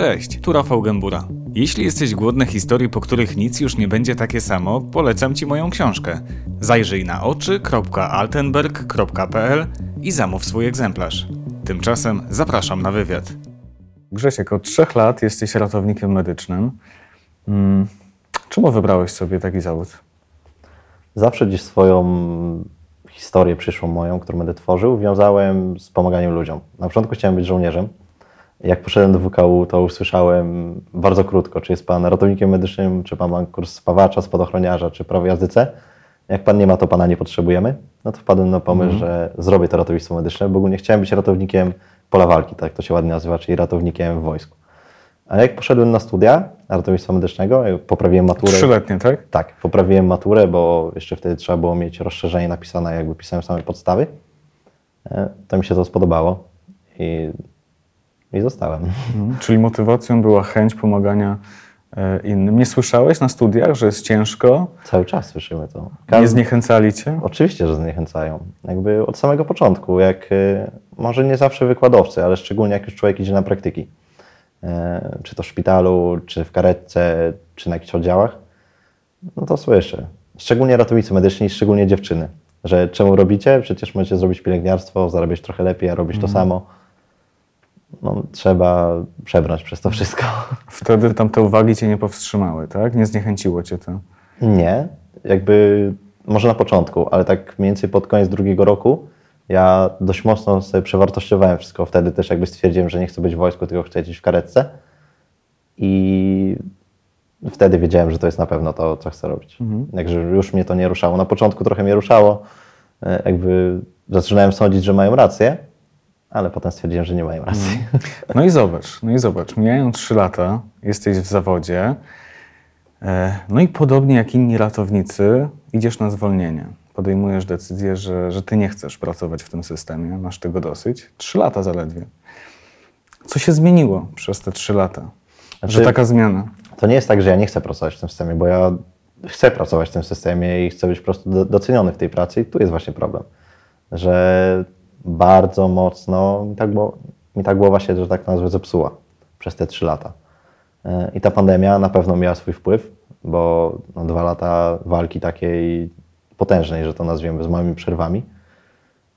Cześć, tu Rafał Gębura. Jeśli jesteś głodny historii, po których nic już nie będzie takie samo, polecam Ci moją książkę. Zajrzyj na oczy.altenberg.pl i zamów swój egzemplarz. Tymczasem zapraszam na wywiad. Grzesiek, od trzech lat jesteś ratownikiem medycznym. Hmm. Czemu wybrałeś sobie taki zawód? Zawsze gdzieś swoją historię przyszłą moją, którą będę tworzył, wiązałem z pomaganiem ludziom. Na początku chciałem być żołnierzem. Jak poszedłem do WKU, to usłyszałem bardzo krótko, czy jest pan ratownikiem medycznym, czy pan ma kurs spawacza, spadochroniarza, czy prawo jazdy C. Jak pan nie ma, to pana nie potrzebujemy. No to wpadłem na pomysł, mhm. że zrobię to ratownictwo medyczne, bo ogólnie chciałem być ratownikiem pola walki, tak to się ładnie nazywa, czyli ratownikiem w wojsku. A jak poszedłem na studia ratownictwa medycznego, poprawiłem maturę. Trzyletnie, tak? Tak, poprawiłem maturę, bo jeszcze wtedy trzeba było mieć rozszerzenie napisane, jakby pisałem same podstawy. E, to mi się to spodobało i, i zostałem. Mhm. Czyli motywacją była chęć pomagania e, innym. Nie słyszałeś na studiach, że jest ciężko? Cały czas słyszymy to. Każdy... Nie zniechęcali cię? Oczywiście, że zniechęcają. Jakby od samego początku, jak e, może nie zawsze wykładowcy, ale szczególnie jak już człowiek idzie na praktyki E, czy to w szpitalu, czy w karetce, czy na jakichś oddziałach, no to słyszę. Szczególnie ratownicy medyczni, szczególnie dziewczyny, że czemu robicie? Przecież możecie zrobić pielęgniarstwo, zarabiać trochę lepiej, a robić mm. to mhm. samo. No, trzeba przebrnąć przez to wszystko. Wtedy tam te uwagi cię nie powstrzymały, tak? Nie zniechęciło cię to? Nie. Jakby może na początku, ale tak mniej więcej pod koniec drugiego roku ja dość mocno sobie przewartościowałem wszystko. Wtedy też jakby stwierdziłem, że nie chcę być w wojsku, tylko chcę gdzieś w karetce. I wtedy wiedziałem, że to jest na pewno to, co chcę robić. Mhm. Także już mnie to nie ruszało. Na początku trochę mnie ruszało. E, jakby zaczynałem sądzić, że mają rację, ale potem stwierdziłem, że nie mają racji. Mhm. No i zobacz, no i zobacz, mijają trzy lata, jesteś w zawodzie, e, no i podobnie jak inni ratownicy, idziesz na zwolnienie podejmujesz decyzję, że, że ty nie chcesz pracować w tym systemie, masz tego dosyć. Trzy lata zaledwie. Co się zmieniło przez te trzy lata? Znaczy, że taka zmiana? To nie jest tak, że ja nie chcę pracować w tym systemie, bo ja chcę pracować w tym systemie i chcę być po prostu doceniony w tej pracy i tu jest właśnie problem, że bardzo mocno mi tak było, mi tak było właśnie, że tak nazwę, zepsuła przez te trzy lata. E, I ta pandemia na pewno miała swój wpływ, bo no, dwa lata walki takiej potężnej, że to nazwiemy, z małymi przerwami.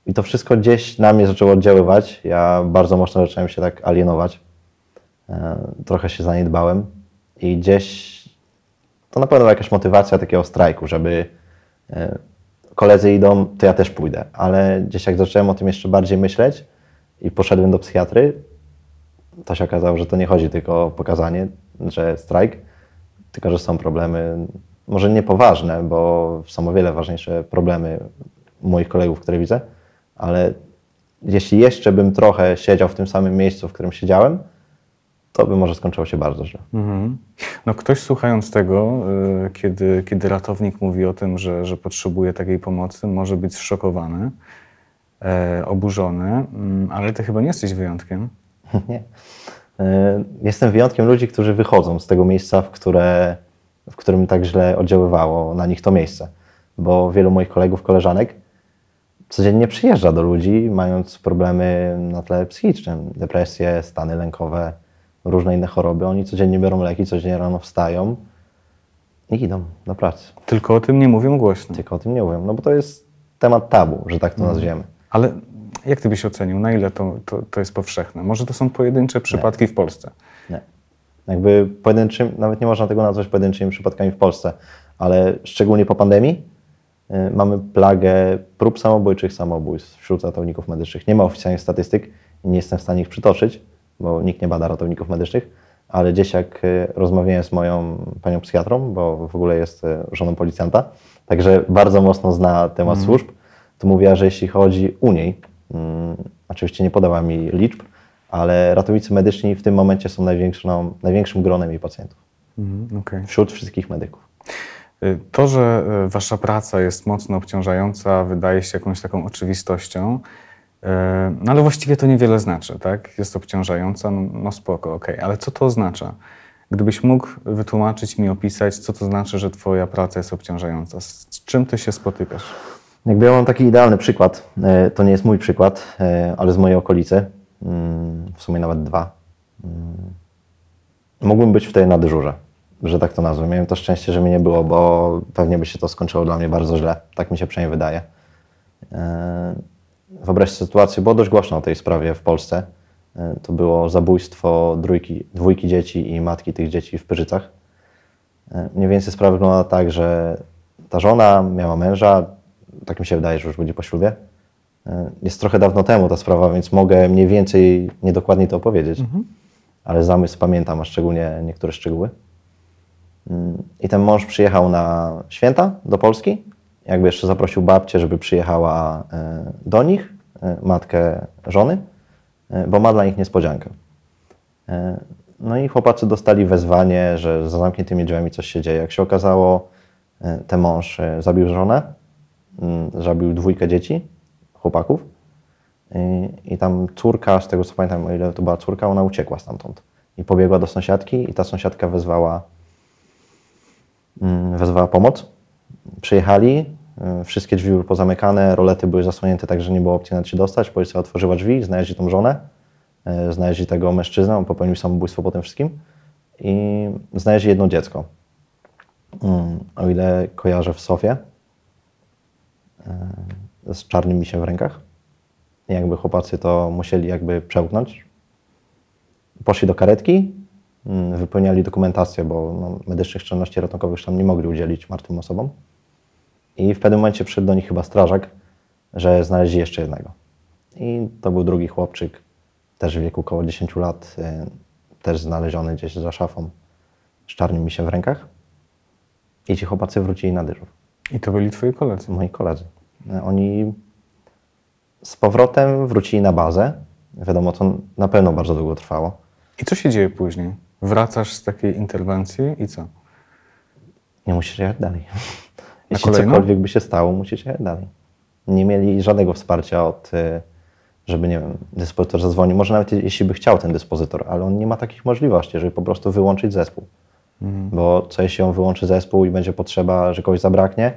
I to wszystko gdzieś na mnie zaczęło oddziaływać. Ja bardzo mocno zacząłem się tak alienować. E, trochę się zaniedbałem i gdzieś to na pewno jakaś motywacja takiego strajku, żeby e, koledzy idą, to ja też pójdę. Ale gdzieś jak zacząłem o tym jeszcze bardziej myśleć i poszedłem do psychiatry, to się okazało, że to nie chodzi tylko o pokazanie, że strajk, tylko że są problemy może niepoważne, bo są o wiele ważniejsze problemy moich kolegów, które widzę, ale jeśli jeszcze bym trochę siedział w tym samym miejscu, w którym siedziałem, to by może skończyło się bardzo źle. Mhm. No ktoś słuchając tego, y, kiedy, kiedy ratownik mówi o tym, że, że potrzebuje takiej pomocy, może być zszokowany, e, oburzony, mm, ale ty chyba nie jesteś wyjątkiem. Nie. E, jestem wyjątkiem ludzi, którzy wychodzą z tego miejsca, w które w którym tak źle oddziaływało na nich to miejsce. Bo wielu moich kolegów, koleżanek codziennie przyjeżdża do ludzi, mając problemy na tle psychicznym, depresje, stany lękowe, różne inne choroby. Oni codziennie biorą leki, codziennie rano wstają i idą do pracy. Tylko o tym nie mówią głośno. Tylko o tym nie mówią, no bo to jest temat tabu, że tak to mhm. nazwiemy. Ale jak ty byś ocenił, na ile to, to, to jest powszechne? Może to są pojedyncze przypadki nie. w Polsce? Nie. Jakby pojedynczym, nawet nie można tego nazwać pojedynczymi przypadkami w Polsce, ale szczególnie po pandemii y, mamy plagę prób samobójczych samobójstw wśród ratowników medycznych. Nie ma oficjalnych statystyk i nie jestem w stanie ich przytoczyć, bo nikt nie bada ratowników medycznych, ale gdzieś jak y, rozmawiałem z moją panią psychiatrą, bo w ogóle jest y, żoną policjanta, także bardzo mocno zna temat mm. służb, to mówiła, że jeśli chodzi u niej, mm, oczywiście nie podała mi liczb, ale ratownicy medyczni w tym momencie są największą, największym gronem jej pacjentów. Mhm, okay. Wśród wszystkich medyków. Y, to, że wasza praca jest mocno obciążająca, wydaje się jakąś taką oczywistością, no ale właściwie to niewiele znaczy, tak? Jest obciążająca, no, no spoko, okej, okay. ale co to oznacza? Gdybyś mógł wytłumaczyć mi, opisać, co to znaczy, że twoja praca jest obciążająca? Z czym ty się spotykasz? Jakby ja mam taki idealny przykład, to nie jest mój przykład, ale z mojej okolicy w sumie nawet dwa. mógłbym być wtedy na dyżurze, że tak to nazwę. Miałem to szczęście, że mnie nie było, bo pewnie by się to skończyło dla mnie bardzo źle. Tak mi się przynajmniej wydaje. Wyobraźcie sytuację, było dość głośno o tej sprawie w Polsce. E, To było zabójstwo dwójki, dwójki dzieci i matki tych dzieci w Pyrzycach. E, Mniej więcej sprawa wygląda tak, że ta żona miała męża, tak mi się wydaje, że już będzie po ślubie. E, Jest trochę dawno temu ta sprawa, więc mogę mniej więcej niedokładnie to opowiedzieć, ale zamysł pamiętam, a szczególnie niektóre szczegóły. Mm, I ten mąż przyjechał na święta do Polski. Jakby jeszcze zaprosił babcię, żeby przyjechała e, do nich, e, matkę żony, e, bo ma dla nich niespodziankę. No i chłopacy dostali wezwanie, że za zamkniętymi drzwiami coś się dzieje. Jak się okazało, ten mąż zabił żonę, mm, zabił dwójkę dzieci, chłopaków. I, I tam córka, z tego co pamiętam, o ile to była córka, ona uciekła stamtąd. I pobiegła do sąsiadki i ta sąsiadka wezwała, mm, wezwała pomoc. Przyjechali, y, wszystkie drzwi były pozamykane, rolety były zasłonięte tak, że nie było opcji nawet się dostać. Policja otworzyła drzwi, znaleźli tą żonę, y, znaleźli tego mężczyznę, on popełnił samobójstwo po tym wszystkim i znaleźli jedno dziecko. Mm, O ile kojarzę w Sofie, y, z czarnym misiem w rękach. Jakby chłopacy to musieli jakby przełknąć. Poszli do karetki, mm, wypełniali dokumentację, bo no, medycznych czynności ratunkowych tam nie mogli udzielić martwym osobom. I w pewnym momencie przyszedł do nich chyba strażak, że znaleźli jeszcze jednego. I to był drugi chłopczyk, też w wieku około 10 lat, y, też znaleziony gdzieś za szafą, z czarnym misiem w rękach. I ci chłopacy wrócili na dyżur I to byli twoi koledzy. moi koledzy. Oni z powrotem wrócili na bazę. Wiadomo, to na pewno bardzo długo trwało. I co się dzieje później? Wracasz z takiej interwencji i co? Nie musisz jechać dalej. Jeśli kolejną? cokolwiek by się stało, jechać dalej. Nie mieli żadnego wsparcia od, y, żeby, nie wiem, dyspozytor zadzwonił. Może nawet jeśli by chciał ten dyspozytor, ale on nie ma takich możliwości, żeby po prostu wyłączyć zespół. Bo co jeśli on wyłączy zespół i będzie potrzeba, że kogoś zabraknie,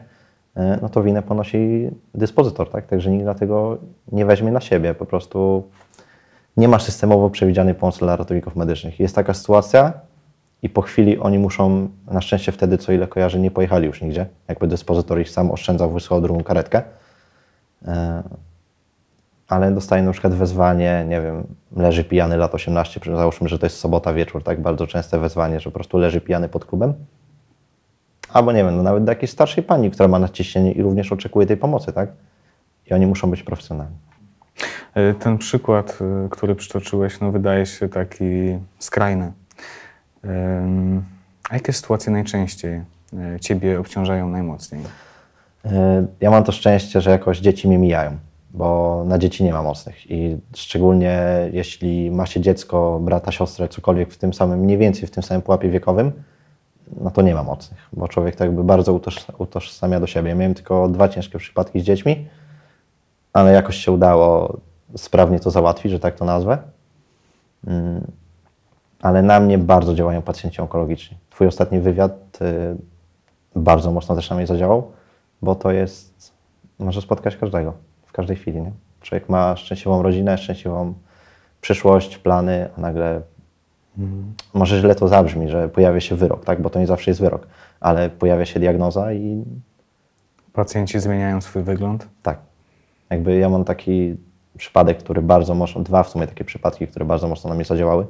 y, no to winę ponosi dyspozytor, tak? Także nikt dlatego nie weźmie na siebie. Po prostu nie ma systemowo przewidzianej pomocy dla ratowników medycznych. Jest taka sytuacja i po chwili oni muszą, na szczęście wtedy, co ile kojarzę, nie pojechali już nigdzie. Jakby dyspozytor ich sam oszczędzał, wysłał drugą karetkę. E, Ale dostają na przykład wezwanie, nie wiem, leży pijany lat 18, załóżmy, że to jest sobota wieczór, tak? Bardzo częste wezwanie, że po prostu leży pijany pod klubem. Albo nie wiem, no nawet do jakiejś starszej pani, która ma nadciśnienie i również oczekuje tej pomocy, tak? I oni muszą być profesjonalni. E, Ten przykład, e, który przytoczyłeś, no wydaje się taki skrajny. A jakie sytuacje najczęściej e, ciebie obciążają najmocniej? E, Ja mam to szczęście, że jakoś dzieci mnie mijają, bo na dzieci nie ma mocnych i szczególnie jeśli ma się dziecko, brata, siostrę, cokolwiek w tym samym, mniej więcej w tym samym pułapie wiekowym, no to nie ma mocnych, bo człowiek tak jakby bardzo utoż, utożsamia do siebie. Miałem tylko dwa ciężkie przypadki z dziećmi, ale jakoś się udało sprawnie to załatwić, że tak to nazwę. Ale na mnie bardzo działają pacjenci onkologiczni. Twój ostatni wywiad y, bardzo mocno też na mnie zadziałał, bo to jest, może spotkać każdego, w każdej chwili. Nie? Człowiek ma szczęśliwą rodzinę, szczęśliwą przyszłość, plany, a nagle może źle to zabrzmi, że pojawia się wyrok, tak? bo to nie zawsze jest wyrok, ale pojawia się diagnoza i Pacjenci zmieniają swój wygląd? tak. Jakby ja mam taki przypadek, który bardzo mocno, dwa w sumie takie przypadki, które bardzo mocno na mnie zadziałały.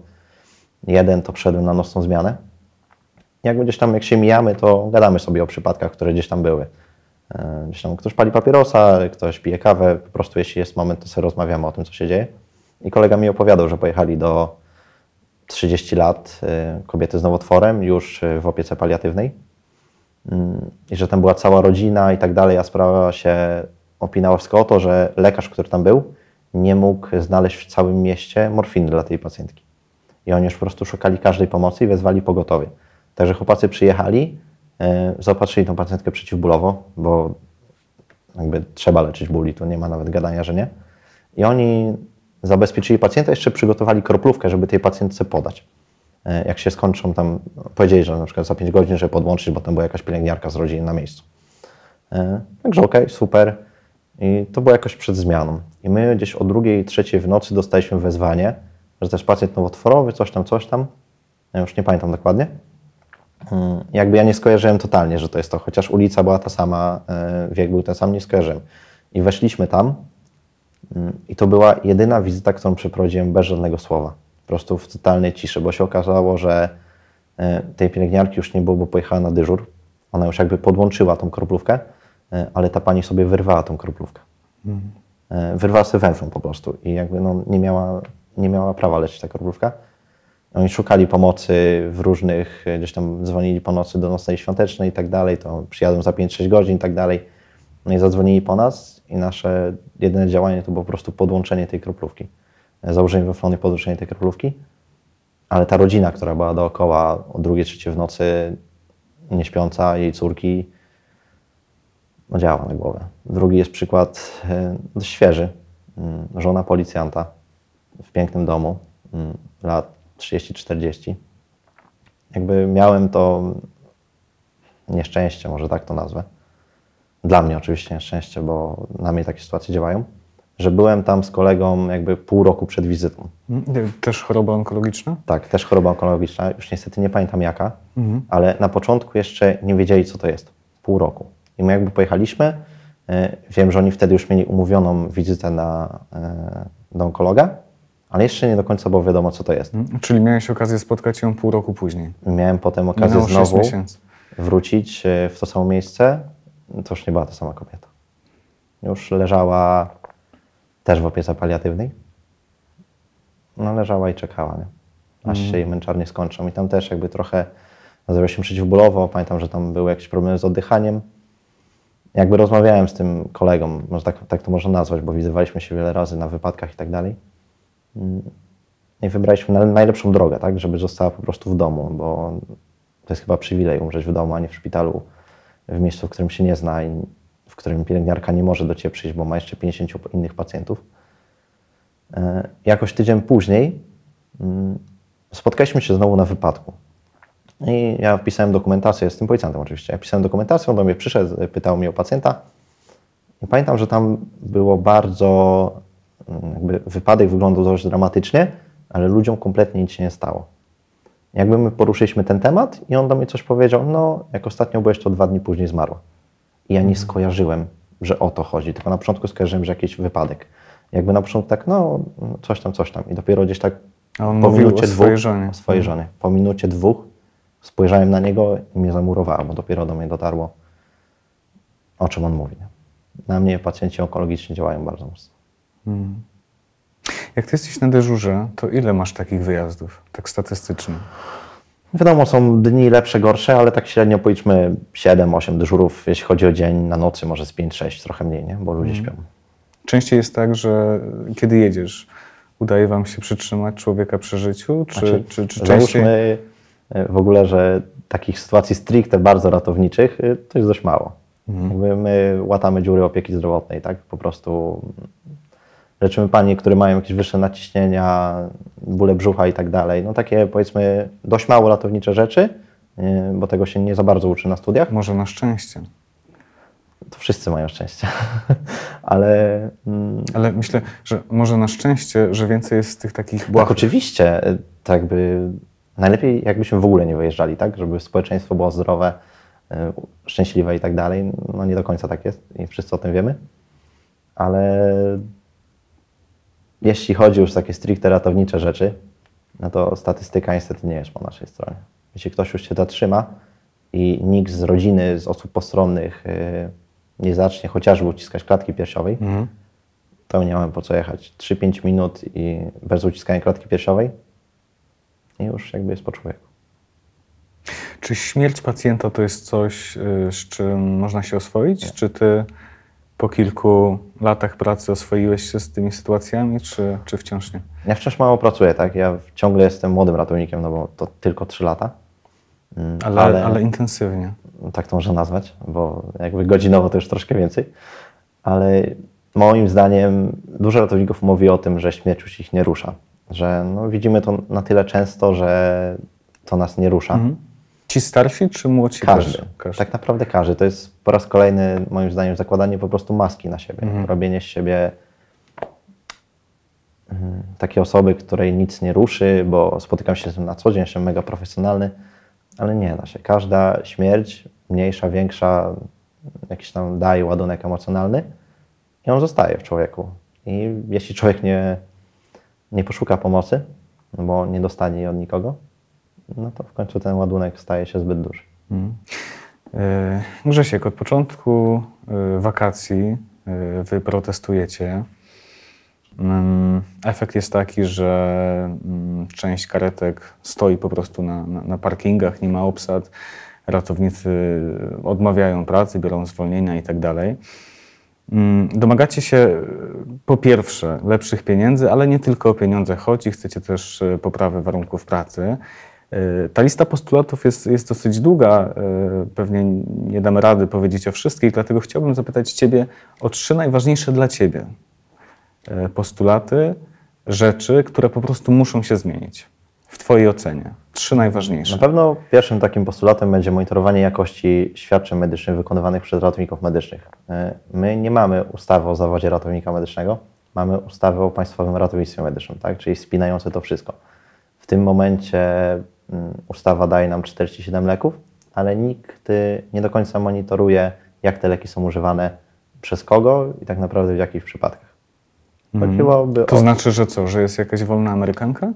Jeden to wszedłem na nocną zmianę. Jak gdzieś tam, jak się mijamy, to gadamy sobie o przypadkach, które gdzieś tam były. E, Gdzieś tam ktoś pali papierosa, ktoś pije kawę, po prostu jeśli jest moment, to sobie rozmawiamy o tym, co się dzieje. I kolega mi opowiadał, że pojechali do 30 lat y, kobiety z nowotworem, już y, w opiece paliatywnej. Mm, I że tam była cała rodzina i tak dalej, a sprawa się opinała wszystko o to, że lekarz, który tam był, nie mógł znaleźć w całym mieście morfiny dla tej pacjentki. I oni już po prostu szukali każdej pomocy i wezwali pogotowie. Także chłopacy przyjechali, y, zaopatrzyli tą pacjentkę przeciwbólowo, bo jakby trzeba leczyć ból i tu nie ma nawet gadania, że nie. I oni zabezpieczyli pacjenta, jeszcze przygotowali kroplówkę, żeby tej pacjentce podać. E, Jak się skończą tam, powiedzieli, że na przykład za 5 godzin, żeby podłączyć, bo tam była jakaś pielęgniarka z rodziny na miejscu. E, Także okej, super. I to było jakoś przed zmianą. I my gdzieś o drugiej, trzeciej w nocy dostaliśmy wezwanie, że też pacjent nowotworowy, coś tam, coś tam. Ja już nie pamiętam dokładnie. Mm, Jakby ja nie skojarzyłem totalnie, że to jest to, chociaż ulica była ta sama, e, wiek był ten sam, nie skojarzyłem. I weszliśmy tam mm, i to była jedyna wizyta, którą przeprowadziłem bez żadnego słowa. Po prostu w totalnej ciszy, bo się okazało, że e, tej pielęgniarki już nie było, bo pojechała na dyżur. Ona już jakby podłączyła tą kroplówkę, e, ale ta pani sobie wyrwała tą kroplówkę. E, Wyrwała sobie węflą po prostu i jakby no, nie, miała, nie miała prawa lecieć ta kroplówka. Oni szukali pomocy w różnych, e, gdzieś tam dzwonili po nocy do nocnej świątecznej i tak dalej, to przyjadą za 5-6 godzin i tak dalej. No i zadzwonili po nas i nasze jedyne działanie to było po prostu podłączenie tej kroplówki. E, Założenie węflony i podłączenie tej kroplówki. Ale ta rodzina, która była dookoła o drugiej, trzeciej w nocy, nie śpiąca, jej córki, no działa na głowę. Drugi jest przykład e, świeży. Mm, Żona policjanta w pięknym domu, mm, lat 30-40. Jakby miałem to nieszczęście, może tak to nazwę. Dla mnie oczywiście nieszczęście, bo na mnie takie sytuacje działają, że byłem tam z kolegą jakby pół roku przed wizytą. Mm, Też choroba onkologiczna? Tak, też choroba onkologiczna, już niestety nie pamiętam jaka, ale na początku jeszcze nie wiedzieli, co to jest. Pół roku. I my jakby pojechaliśmy, e, wiem, że oni wtedy już mieli umówioną wizytę na, e, do onkologa, ale jeszcze nie do końca było wiadomo, co to jest. Mm, Czyli miałeś okazję spotkać ją pół roku później. Miałem potem okazję Minęło 6 znowu wrócić e, w to samo miejsce. To już nie była ta sama kobieta. Już leżała też w opiece paliatywnej. No leżała i czekała, nie? aż się jej męczarnie skończą. I tam też jakby trochę nazywa się przeciwbólowo. Pamiętam, że tam były jakieś problemy z oddychaniem. Jakby rozmawiałem z tym kolegą, może tak, tak to można nazwać, bo widywaliśmy się wiele razy na wypadkach i tak dalej. Mm. I wybraliśmy na- najlepszą drogę, tak, żeby została po prostu w domu, bo to jest chyba przywilej umrzeć w domu, a nie w szpitalu, w miejscu, w którym się nie zna i w którym pielęgniarka nie może do Ciebie przyjść, bo ma jeszcze 50 innych pacjentów. E, Jakoś tydzień później mm, spotkaliśmy się znowu na wypadku. I ja wpisałem dokumentację, z tym policjantem oczywiście, ja pisałem dokumentację, on do mnie przyszedł, pytał mnie o pacjenta. I pamiętam, że tam było bardzo, jakby wypadek wyglądał dość dramatycznie, ale ludziom kompletnie nic się nie stało. Jakby my poruszyliśmy ten temat i on do mnie coś powiedział, no jak ostatnio byłeś, to dwa dni później zmarła. I ja nie skojarzyłem, że o to chodzi, tylko na początku skojarzyłem, że jakiś wypadek. Jakby na początku tak, no coś tam, coś tam. I dopiero gdzieś tak A on mówił o swojej żonie. o swojej żonie. Po minucie dwóch spojrzałem na niego i mnie zamurowało, bo dopiero do mnie dotarło, o czym on mówi. Na mnie pacjenci onkologiczni działają bardzo mocno. Jak ty jesteś na dyżurze, to ile masz takich wyjazdów, tak statystycznie? Wiadomo, są dni lepsze, gorsze, ale tak średnio policzmy 7-8 dyżurów, jeśli chodzi o dzień, na nocy może z 5-6, trochę mniej, nie? bo ludzie śpią. Częściej jest tak, że kiedy jedziesz, udaje wam się przytrzymać człowieka przy życiu, czy, Znaczy, czy, czy częściej... E, w ogóle, że takich sytuacji stricte bardzo ratowniczych y, to jest dość mało. Jakby my łatamy dziury opieki zdrowotnej, tak? Po prostu leczymy panie, które mają jakieś wyższe naciśnienia, bóle brzucha i tak dalej. No takie powiedzmy dość mało ratownicze rzeczy, y, bo tego się nie za bardzo uczy na studiach. Może na szczęście. To wszyscy mają szczęście. Ale mm, Ale myślę, że może na szczęście, że więcej jest tych takich Tak, błahów. oczywiście, y, tak jakby najlepiej jakbyśmy w ogóle nie wyjeżdżali, tak, żeby społeczeństwo było zdrowe, y, szczęśliwe i tak dalej. No nie do końca tak jest i wszyscy o tym wiemy, ale jeśli chodzi już o takie stricte ratownicze rzeczy, no to statystyka niestety nie jest po naszej stronie. Jeśli ktoś już się zatrzyma i nikt z rodziny, z osób postronnych y, nie zacznie chociażby uciskać klatki piersiowej, Mhm. to nie mamy po co jechać. 3-5 minut i bez uciskania klatki piersiowej i już jakby jest po człowieku. Czy śmierć pacjenta to jest coś, y, z czym można się oswoić? Czy ty po kilku latach pracy oswoiłeś się z tymi sytuacjami, czy, czy wciąż nie? Ja wciąż mało pracuję, tak? Ja ciągle jestem młodym ratownikiem, no bo to tylko 3 lata. Mm, Ale, ale... intensywnie. tak to można nazwać, bo jakby godzinowo to już troszkę więcej. Ale moim zdaniem dużo ratowników mówi o tym, że śmierć już ich nie rusza. Że no, widzimy to na tyle często, że to nas nie rusza. Ci starsi, czy młodsi Każdy. Każdy. Tak naprawdę każdy. To jest po raz kolejny, moim zdaniem, zakładanie po prostu maski na siebie. Robienie z siebie mm, takie osoby, której nic nie ruszy, bo spotykam się z tym na co dzień, jestem mega profesjonalny, ale nie da się. Każda śmierć, mniejsza, większa, jakiś tam daje ładunek emocjonalny i on zostaje w człowieku. I jeśli człowiek nie, nie poszuka pomocy, bo nie dostanie jej od nikogo, no to w końcu ten ładunek staje się zbyt duży. Mhm. E, Grzesiek, od początku e, wakacji e, wy protestujecie. Mm, Efekt jest taki, że mm, część karetek stoi po prostu na, na, na parkingach, nie ma obsad. Ratownicy odmawiają pracy, biorą zwolnienia i tak. Mm, Domagacie się po pierwsze lepszych pieniędzy, ale nie tylko o pieniądze chodzi, chcecie też poprawy warunków pracy. E, Ta lista postulatów jest, jest dosyć długa, e, pewnie nie damy rady powiedzieć o wszystkich, dlatego chciałbym zapytać Ciebie o trzy najważniejsze dla Ciebie e, postulaty, rzeczy, które po prostu muszą się zmienić w Twojej ocenie. Trzy najważniejsze. Na pewno pierwszym takim postulatem będzie monitorowanie jakości świadczeń medycznych wykonywanych przez ratowników medycznych. My nie mamy ustawy o zawodzie ratownika medycznego, mamy ustawę o Państwowym Ratownictwie Medycznym, tak? czyli spinające to wszystko. W tym momencie ustawa daje nam 47 leków, ale nikt y, nie do końca monitoruje, jak te leki są używane, przez kogo i tak naprawdę w jakich przypadkach. Chodziłoby To o... znaczy, że co, że jest jakaś wolna Amerykanka?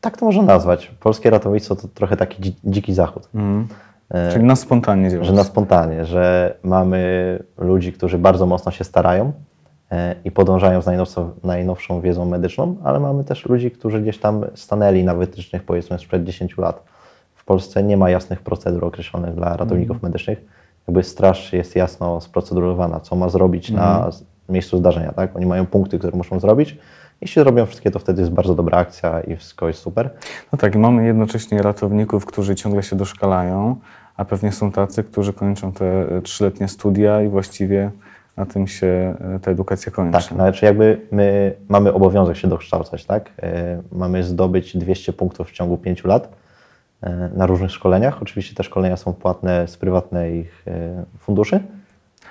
Tak to można nazwać. Polskie ratownictwo to trochę taki dzi- dziki zachód. E, Czyli na spontanie działać. że na spontanie, że mamy ludzi, którzy bardzo mocno się starają i podążają z najnowszą, najnowszą wiedzą medyczną, ale mamy też ludzi, którzy gdzieś tam stanęli na wytycznych powiedzmy sprzed 10 lat. W Polsce nie ma jasnych procedur określonych dla ratowników medycznych. Jakby straż jest jasno sprocedurowana, co ma zrobić na z- miejscu zdarzenia. Tak? Oni mają punkty, które muszą zrobić. Jeśli zrobią wszystkie, to wtedy jest bardzo dobra akcja i wszystko jest super. No tak, i mamy jednocześnie ratowników, którzy ciągle się doszkalają, a pewnie są tacy, którzy kończą te e, trzyletnie studia i właściwie na tym się e, ta edukacja kończy. Tak, no, znaczy jakby my mamy obowiązek się dokształcać, tak? E, Mamy zdobyć 200 punktów w ciągu 5 lat e, na różnych szkoleniach. Oczywiście te szkolenia są płatne z prywatnych funduszy.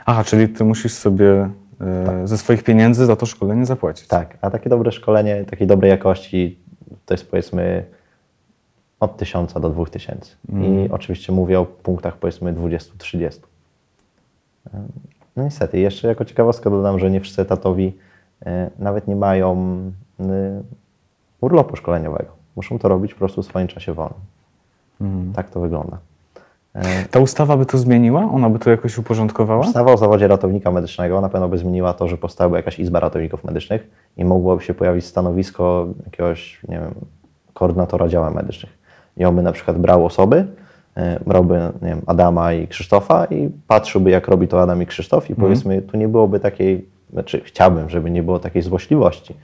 Aha, czyli ty musisz sobie e, ze swoich pieniędzy za to szkolenie zapłacić. Tak, a takie dobre szkolenie, takiej dobrej jakości to jest powiedzmy od 1000 do 2000. I oczywiście mówię o punktach powiedzmy 20-30. E, No niestety, jeszcze jako ciekawostkę dodam, że nie wszyscy etatowi e, nawet nie mają y, urlopu szkoleniowego. Muszą to robić po prostu w swoim czasie wolnym. Tak to wygląda. E, Ta ustawa by to zmieniła? Ona by to jakoś uporządkowała? Ustawa o zawodzie ratownika medycznego na pewno by zmieniła to, że powstałaby jakaś izba ratowników medycznych i mogłoby się pojawić stanowisko jakiegoś, nie wiem, koordynatora działań medycznych. I on by na przykład brał osoby, e, brałby, nie wiem, Adama i Krzysztofa i patrzyłby, jak robi to Adam i Krzysztof i powiedzmy, tu nie byłoby takiej, znaczy chciałbym, żeby nie było takiej złośliwości,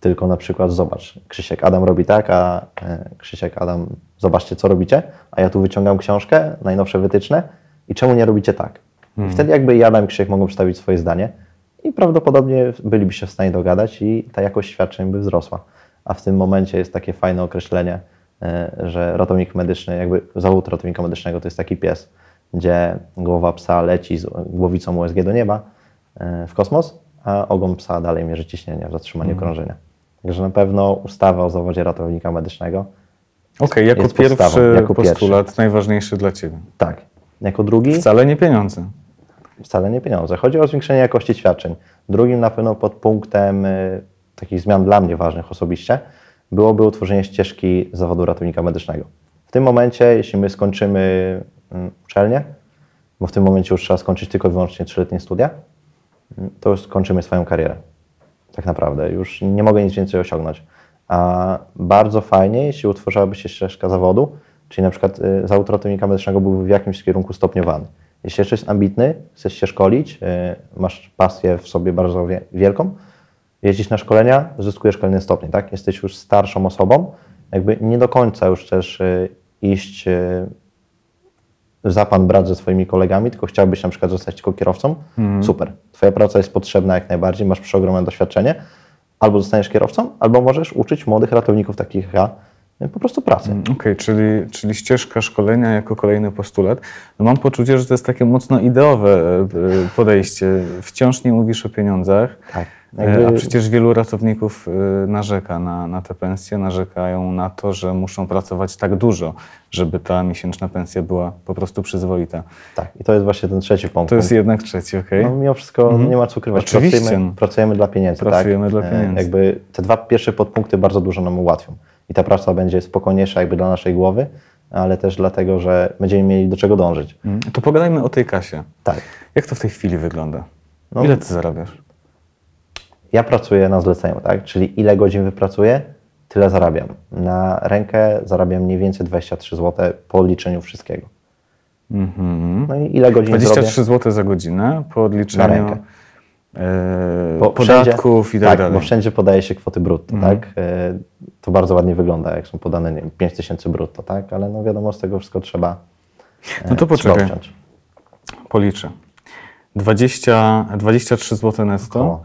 tylko na przykład zobacz, Krzysiek, Adam robi tak, a e, Krzysiek, Adam, zobaczcie, co robicie, a ja tu wyciągam książkę, najnowsze wytyczne i czemu nie robicie tak? I wtedy jakby i Adam i Krzysiek mogą przedstawić swoje zdanie i prawdopodobnie byliby się w stanie dogadać i ta jakość świadczeń by wzrosła. A w tym momencie jest takie fajne określenie, że ratownik medyczny, jakby zawód ratownika medycznego to jest taki pies, gdzie głowa psa leci z głowicą USG do nieba e, w kosmos, a ogon psa dalej mierzy ciśnienie w zatrzymaniu krążenia. Także na pewno ustawa o zawodzie ratownika medycznego, Okej, jako Jest pierwszy podstawą, jako postulat najważniejszy dla Ciebie. tak. Jako drugi Wcale nie pieniądze. wcale nie pieniądze. Chodzi o zwiększenie jakości świadczeń. Drugim na pewno podpunktem y, takich zmian dla mnie ważnych osobiście byłoby utworzenie ścieżki zawodu ratownika medycznego. W tym momencie, jeśli my skończymy mm, uczelnię, bo w tym momencie już trzeba skończyć tylko i wyłącznie trzyletnie studia, mm, to już skończymy swoją karierę. Tak naprawdę. Już nie mogę nic więcej osiągnąć. A bardzo fajnie, jeśli utworzyłaby się ścieżka zawodu, czyli na przykład y, zawód ratownika medycznego byłby w jakimś kierunku stopniowany. Jeśli jeszcze jest ambitny, chcesz się szkolić, y, masz pasję w sobie bardzo wie- wielką, jeździsz na szkolenia, zyskujesz kolejne stopnie, tak? Jesteś już starszą osobą, jakby nie do końca już chcesz y, iść y, za pan brat ze swoimi kolegami, tylko chciałbyś na przykład zostać tylko kierowcą, super. Twoja praca jest potrzebna jak najbardziej, masz przeogromne doświadczenie, albo zostaniesz kierowcą, albo możesz uczyć młodych ratowników takich jak ja y, po prostu pracy. Okej, czyli, czyli ścieżka szkolenia jako kolejny postulat. No mam poczucie, że to jest takie mocno ideowe podejście. Wciąż nie mówisz o pieniądzach. Tak. Jakby- E, A przecież wielu ratowników y, narzeka na, na te pensje, narzekają na to, że muszą pracować tak dużo, żeby ta miesięczna pensja była po prostu przyzwoita. Tak, i to jest właśnie ten trzeci punkt. To jest jednak trzeci, okej? No, mimo wszystko nie ma co ukrywać. Oczywiście. Pracujemy, pracujemy dla pieniędzy. Pracujemy tak? dla E, pieniędzy. Jakby te dwa pierwsze podpunkty bardzo dużo nam ułatwią. I ta praca będzie spokojniejsza jakby dla naszej głowy, ale też dlatego, że będziemy mieli do czego dążyć. Mm. To pogadajmy o tej kasie. Tak. Jak to w tej chwili wygląda? No. Ile ty zarabiasz? Ja pracuję na zleceniu, tak? Czyli ile godzin wypracuję, tyle zarabiam. Na rękę zarabiam mniej więcej 23 zł po odliczeniu wszystkiego. Mhm. No i ile godzin 23 zł za godzinę po Na odliczeniu rękę. e, Bo podatków i tak, tak dalej. bo wszędzie podaje się kwoty brutto, Mhm. tak? E, To bardzo ładnie wygląda, jak są podane, nie wiem, 5 tysięcy brutto, tak? Ale no wiadomo, z tego wszystko trzeba, e, No to trzeba poczekaj. obciąć. Policzę. 20, 23 zł netto. Około.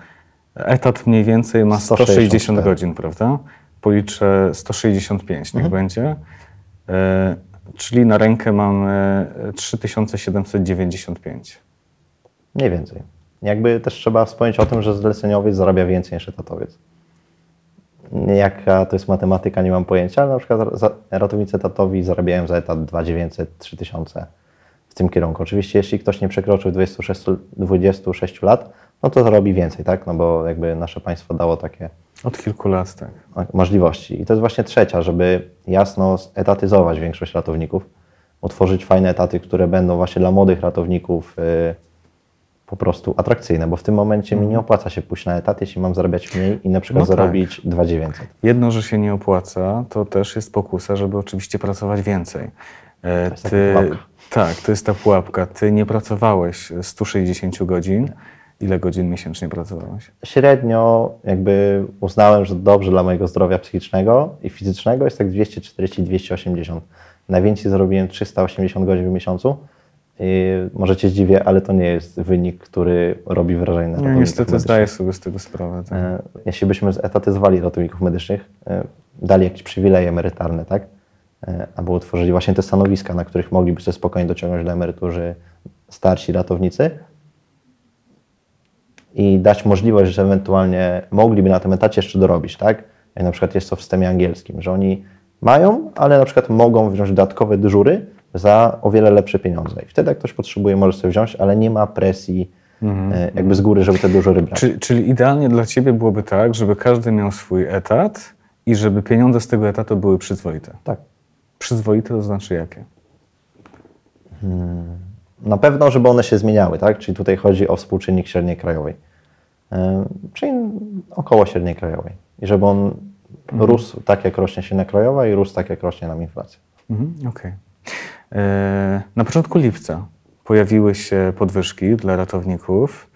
Etat mniej więcej ma 160 164. godzin, prawda? Policzę 165, niech Mhm. będzie. E, czyli na rękę mamy e, 3795. Mniej więcej. Jakby też trzeba wspomnieć o tym, że zleceniowiec zarabia więcej niż etatowiec. Jaka to jest matematyka, nie mam pojęcia, ale na przykład ratownicy etatowi zarabiają za etat 2900, 3000 w tym kierunku. Oczywiście jeśli ktoś nie przekroczył 26, 26 lat, no to zarobi więcej, tak? No bo jakby nasze państwo dało takie Od kilku lat, tak. możliwości. I to jest właśnie trzecia, żeby jasno etatyzować większość ratowników, utworzyć fajne etaty, które będą właśnie dla młodych ratowników y, po prostu atrakcyjne, bo w tym momencie mi nie opłaca się pójść na etat, jeśli mam zarabiać mniej i na przykład No tak. zarobić 2900. Jedno, że się nie opłaca, to też jest pokusa, żeby oczywiście pracować więcej. E, taka pułapka. tak, to jest ta pułapka. Ty nie pracowałeś 160 godzin. Ile godzin miesięcznie pracowałeś? Średnio jakby uznałem, że dobrze dla mojego zdrowia psychicznego i fizycznego jest tak 240-280. Najwięcej zarobiłem 380 godzin w miesiącu. I może Cię zdziwię, ale to nie jest wynik, który robi wrażenie na No, ratownikach niestety medycznych. zdaję sobie z tego sprawę. Tak. E, Jeśli byśmy zetatyzowali ratowników medycznych, e, dali jakieś przywileje emerytalne, tak? E, Albo utworzyli właśnie te stanowiska, na których mogliby sobie spokojnie dociągnąć do emerytury starsi ratownicy i dać możliwość, że ewentualnie mogliby na tym etacie jeszcze dorobić, tak? Jak na przykład jest to w systemie angielskim, że oni mają, ale na przykład mogą wziąć dodatkowe dyżury za o wiele lepsze pieniądze. I wtedy jak ktoś potrzebuje, może sobie wziąć, ale nie ma presji e, jakby z góry, żeby te dyżury brać. Czyli, czyli idealnie dla Ciebie byłoby tak, żeby każdy miał swój etat i żeby pieniądze z tego etatu były przyzwoite. Tak. Przyzwoite to znaczy jakie? Na pewno, żeby one się zmieniały, tak? Czyli tutaj chodzi o współczynnik średniej krajowej. Yy, Czyli około średniej krajowej. I żeby on rósł tak, jak rośnie średnia krajowa i rósł tak, jak rośnie nam inflacja. Mhm, Okej. E, Na początku lipca pojawiły się podwyżki dla ratowników.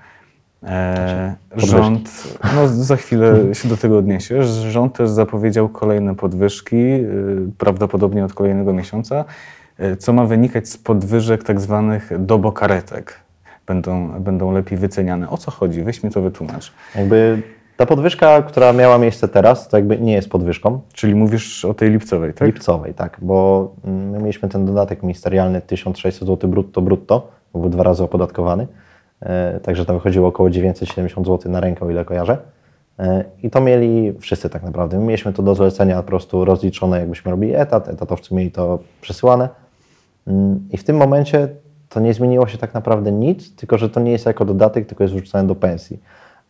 E, Podwyżki. rząd, no za chwilę się do tego odniesiesz, rząd też zapowiedział kolejne podwyżki, y, prawdopodobnie od kolejnego miesiąca, co ma wynikać z podwyżek tak zwanych dobokaretek. Będą, będą lepiej wyceniane. O co chodzi? Weź mi to wytłumacz. Jakby ta podwyżka, która miała miejsce teraz, to jakby nie jest podwyżką Czyli mówisz o tej lipcowej, tak? lipcowej, tak? Bo mm, my mieliśmy ten dodatek ministerialny 1600 zł brutto brutto, był dwa razy opodatkowany. E, Także tam wychodziło około 970 zł na rękę, o ile kojarzę. E, I to mieli wszyscy tak naprawdę. My mieliśmy to do zlecenia po prostu rozliczone, jakbyśmy robili etat, etatowcy mieli to przesyłane. Mm, I w tym momencie to nie zmieniło się tak naprawdę nic, tylko że to nie jest jako dodatek, tylko jest wrzucone do pensji.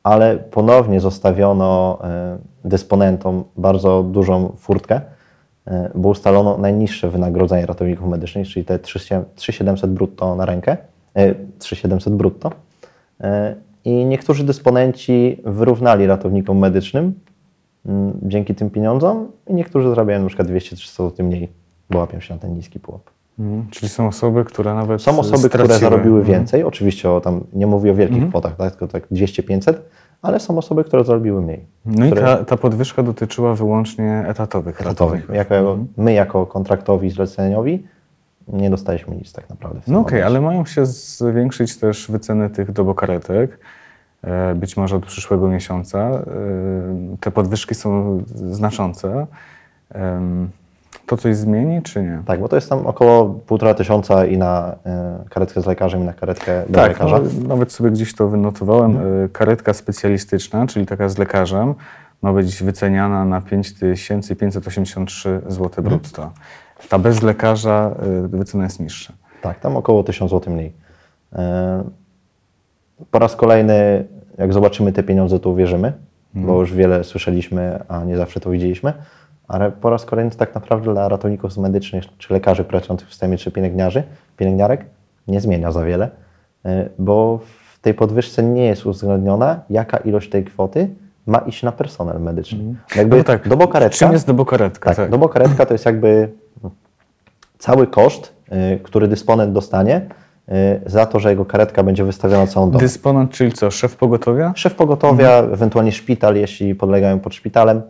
Ale ponownie zostawiono e, dysponentom bardzo dużą furtkę, e, bo ustalono najniższe wynagrodzenie ratowników medycznych, czyli te 3700 brutto na rękę, e, 3700 brutto. E, I niektórzy dysponenci wyrównali ratownikom medycznym mm, dzięki tym pieniądzom i niektórzy zarabiają przykład 200-300 zł mniej, bo łapią się na ten niski pułap. Mhm. Czyli są osoby, które nawet Są osoby, które straciły. zarobiły Mhm. więcej, oczywiście o tam, nie mówię o wielkich kwotach, tak, tylko tak 200-500, ale są osoby, które zarobiły mniej. No i które- ta, ta podwyżka dotyczyła wyłącznie etatowych etatowych. Jako, My jako kontraktowi zleceniowi nie dostaliśmy nic tak naprawdę. No okej, momencie. ale mają się zwiększyć też wyceny tych dobokaretek, e, być może od przyszłego miesiąca. E, Te podwyżki są znaczące. To coś zmieni, czy nie? Tak, bo to jest tam około półtora tysiąca i na y, karetkę z lekarzem, i na karetkę bez Tak, lekarza. no, nawet sobie gdzieś to wynotowałem. Y, Karetka specjalistyczna, czyli taka z lekarzem, ma być wyceniana na 5583 zł brutto. Ta bez lekarza y, wycena jest niższa. Tak, tam około 1000 zł mniej. E, Po raz kolejny, jak zobaczymy te pieniądze, to uwierzymy, bo już wiele słyszeliśmy, a nie zawsze to widzieliśmy. Ale po raz kolejny tak naprawdę dla ratowników medycznych, czy lekarzy pracujących w systemie, czy pielęgniarzy, pielęgniarek nie zmienia za wiele, e, bo w tej podwyżce nie jest uwzględniona, jaka ilość tej kwoty ma iść na personel medyczny. Jakby No tak, dobokaretka, Czym jest dobokaretka? tak, dobokaretka to jest jakby cały koszt, y, który dysponent dostanie y, za to, że jego karetka będzie wystawiona całą dobę. Dysponent, czyli co, szef pogotowia? Szef pogotowia, ewentualnie szpital, jeśli podlegają pod szpitalem,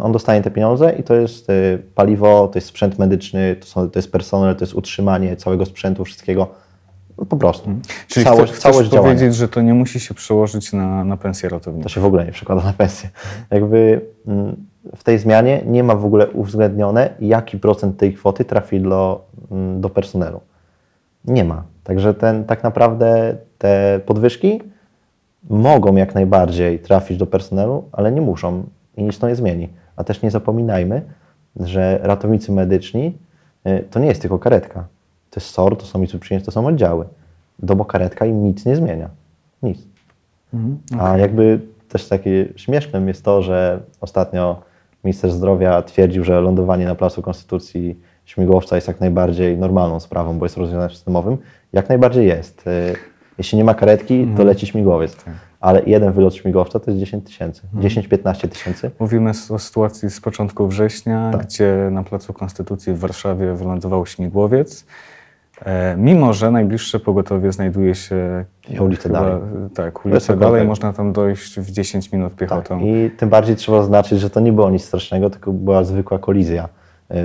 on dostanie te pieniądze i to jest y, paliwo, to jest sprzęt medyczny, to, są, to jest personel, to jest utrzymanie całego sprzętu, wszystkiego. No, po prostu. Czyli całość, chcesz, chcesz całość działania. powiedzieć, że to nie musi się przełożyć na, na pensję ratowniczą. To się w ogóle nie przekłada na pensję. Jakby mm, w tej zmianie nie ma w ogóle uwzględnione, jaki procent tej kwoty trafi do, mm, do personelu. Nie ma. Także ten, tak naprawdę te podwyżki mogą jak najbardziej trafić do personelu, ale nie muszą i nic to nie zmieni. A też nie zapominajmy, że ratownicy medyczni y, to nie jest tylko karetka. To jest SOR, to są przyjęć, to są oddziały. Dobokaretka im nic nie zmienia. Nic. A jakby też takie śmiesznym jest to, że ostatnio minister zdrowia twierdził, że lądowanie na Placu Konstytucji śmigłowca jest jak najbardziej normalną sprawą, bo jest rozwiązaniem systemowym. Jak najbardziej jest. Jeśli nie ma karetki, to leci śmigłowiec. Ale jeden wylot śmigłowca to jest 10 tysięcy. 10-15 tysięcy. Mówimy o sytuacji z początku września, Tak. gdzie na Placu Konstytucji w Warszawie wylądował śmigłowiec. E, mimo, że najbliższe pogotowie znajduje się I ulicę dalej. Tak, ulicę dalej, tak. można tam dojść w 10 minut Tak. piechotą. I tym bardziej trzeba zaznaczyć, że to nie było nic strasznego, tylko była zwykła kolizja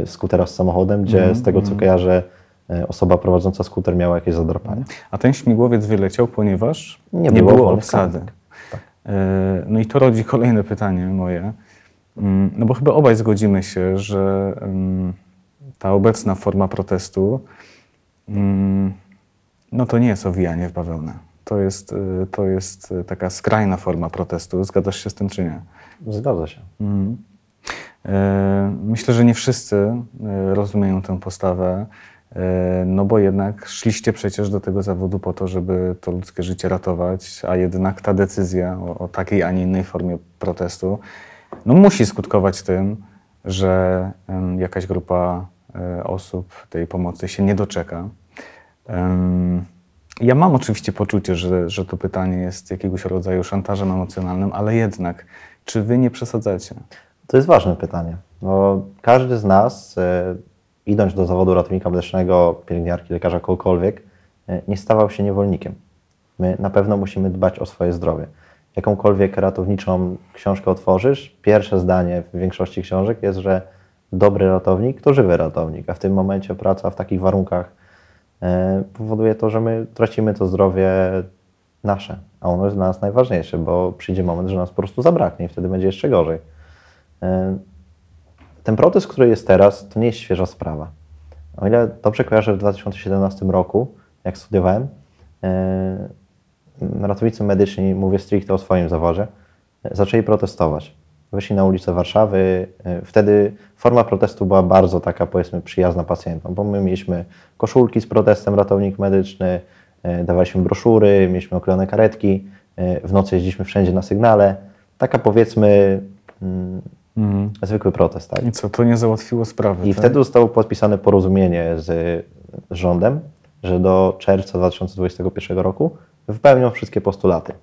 y, skutera z samochodem, gdzie Mhm, z tego co kojarzę, y, osoba prowadząca skuter miała jakieś zadrapanie. A ten śmigłowiec wyleciał, ponieważ Nie nie, było było, obsady. karetek. E, No i to rodzi kolejne pytanie moje. Mm, No bo chyba obaj zgodzimy się, że mm, ta obecna forma protestu mm, no to nie jest owijanie w bawełnę. To jest, y, to jest taka skrajna forma protestu. Zgadzasz się z tym, czy nie? Zgadza się. E, Myślę, że nie wszyscy e, rozumieją tę postawę, e, no bo jednak szliście przecież do tego zawodu po to, żeby to ludzkie życie ratować, a jednak ta decyzja o, o takiej, a nie innej formie protestu no musi skutkować tym, że jakaś grupa e, osób tej pomocy się nie doczeka. Ja mam oczywiście poczucie, że, że to pytanie jest jakiegoś rodzaju szantażem emocjonalnym, ale jednak, czy wy nie przesadzacie? To jest ważne pytanie, bo każdy z nas, e, idąc do zawodu ratownika medycznego, pielęgniarki, lekarza, kogokolwiek, e, nie stawał się niewolnikiem. My na pewno musimy dbać o swoje zdrowie. Jakąkolwiek ratowniczą książkę otworzysz, pierwsze zdanie w większości książek jest, że dobry ratownik to żywy ratownik, a w tym momencie praca w takich warunkach e, powoduje to, że my tracimy to zdrowie nasze, a ono jest dla nas najważniejsze, bo przyjdzie moment, że nas po prostu zabraknie i wtedy będzie jeszcze gorzej. Ten protest, który jest teraz, to nie jest świeża sprawa. O ile dobrze kojarzę, w 2017 roku, jak studiowałem, e, ratownicy medyczni, mówię stricte o swoim zawodzie, e, zaczęli protestować. Wyszli na ulicę Warszawy. e, Wtedy forma protestu była bardzo taka, powiedzmy, przyjazna pacjentom, bo my mieliśmy koszulki z protestem ratownik medyczny, dawaliśmy broszury, mieliśmy oklejone karetki, w nocy jeździliśmy wszędzie na sygnale. Taka, powiedzmy, mm, Mhm. zwykły protest, tak? I co, to nie załatwiło sprawy? I tak? wtedy zostało podpisane porozumienie z rządem, że do czerwca 2021 roku wypełnią wszystkie postulaty.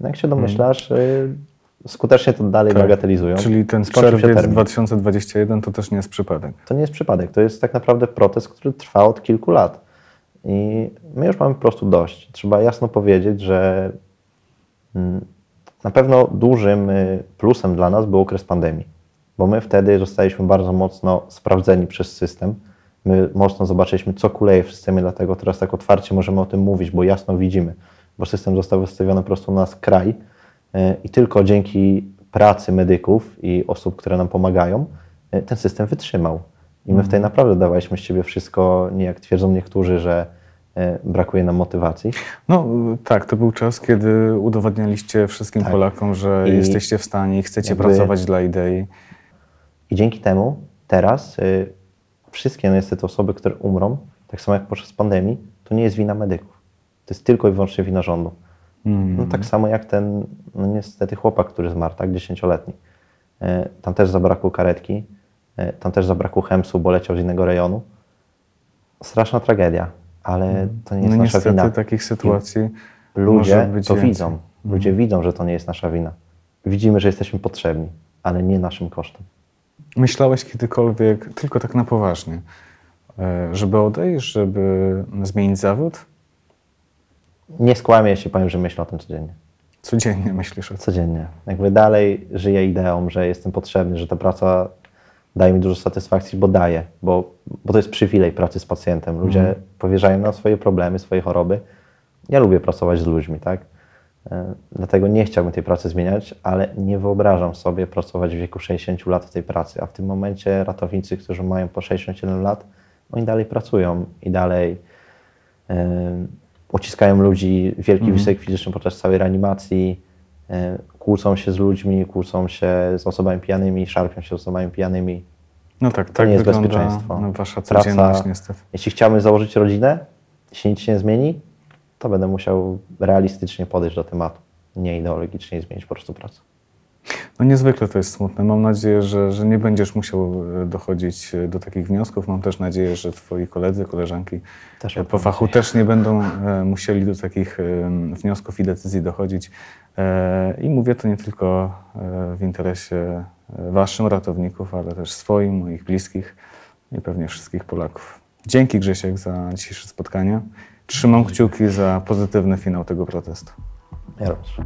No Jak się domyślasz, y, skutecznie to dalej Tak. bagatelizują. Czyli ten czerwiec termin. 2021 to też nie jest przypadek. To nie jest przypadek, to jest tak naprawdę protest, który trwa od kilku lat. I my już mamy po prostu dość. Trzeba jasno powiedzieć, że mm, na pewno dużym y, plusem dla nas był okres pandemii, bo my wtedy zostaliśmy bardzo mocno sprawdzeni przez system. My mocno zobaczyliśmy, co kuleje w systemie, dlatego teraz tak otwarcie możemy o tym mówić, bo jasno widzimy, bo system został wystawiony po prostu na skraj y, i tylko dzięki pracy medyków i osób, które nam pomagają, y, ten system wytrzymał. I my wtedy naprawdę dawaliśmy z siebie wszystko, nie jak twierdzą niektórzy, że e, brakuje nam motywacji. No tak, to był czas, kiedy udowodnialiście wszystkim Tak. Polakom, że I jesteście w stanie i chcecie pracować dla idei. I dzięki temu teraz y, wszystkie no niestety osoby, które umrą, tak samo jak podczas pandemii, to nie jest wina medyków. To jest tylko i wyłącznie wina rządu. Mm. No, tak samo jak ten, no niestety chłopak, który zmarł, tak, dziesięcioletni. E, Tam też zabrakło karetki, e, tam też zabrakło chemsu, bo leciał z innego rejonu. Straszna tragedia, ale to nie jest No nasza niestety wina. takich sytuacji może Ludzie to więcej. widzą. Ludzie widzą, że to nie jest nasza wina. Widzimy, że jesteśmy potrzebni, ale nie naszym kosztem. Myślałeś kiedykolwiek, tylko tak na poważnie, e, żeby odejść, żeby zmienić zawód? Nie skłamię, jeśli powiem, że myślę o tym codziennie. Codziennie myślisz o tym. Codziennie. Jakby dalej żyję ideą, że jestem potrzebny, że ta praca daje mi dużo satysfakcji, bo daje, bo, bo to jest przywilej pracy z pacjentem. Ludzie powierzają nam swoje problemy, swoje choroby. Ja lubię pracować z ludźmi, tak? E, Dlatego nie chciałbym tej pracy zmieniać, ale nie wyobrażam sobie pracować w wieku 60 lat w tej pracy, a w tym momencie ratownicy, którzy mają po 67 lat, oni dalej pracują i dalej e, uciskają ludzi, wielki wysiłek fizyczny podczas całej reanimacji, e, kłócą się z ludźmi, kłócą się z osobami pijanymi, szarpią się z osobami pijanymi. No tak, To tak nie jest bezpieczeństwo. wasza Praca- codzienność niestety. Jeśli chciałbym założyć rodzinę, jeśli nic się nie zmieni, to będę musiał realistycznie podejść do tematu, nie ideologicznie zmienić po prostu pracę. No niezwykle to jest smutne. Mam nadzieję, że, że nie będziesz musiał e, dochodzić e, do takich wniosków. Mam też nadzieję, że twoi koledzy, koleżanki Też e, po fachu nadzieję. też nie będą musieli do takich wniosków i decyzji dochodzić. I mówię to nie tylko w interesie waszym ratowników, ale też swoim, moich bliskich i pewnie wszystkich Polaków. Dzięki Grzesiek za dzisiejsze spotkanie. Trzymam kciuki za pozytywny finał tego protestu. Ja również.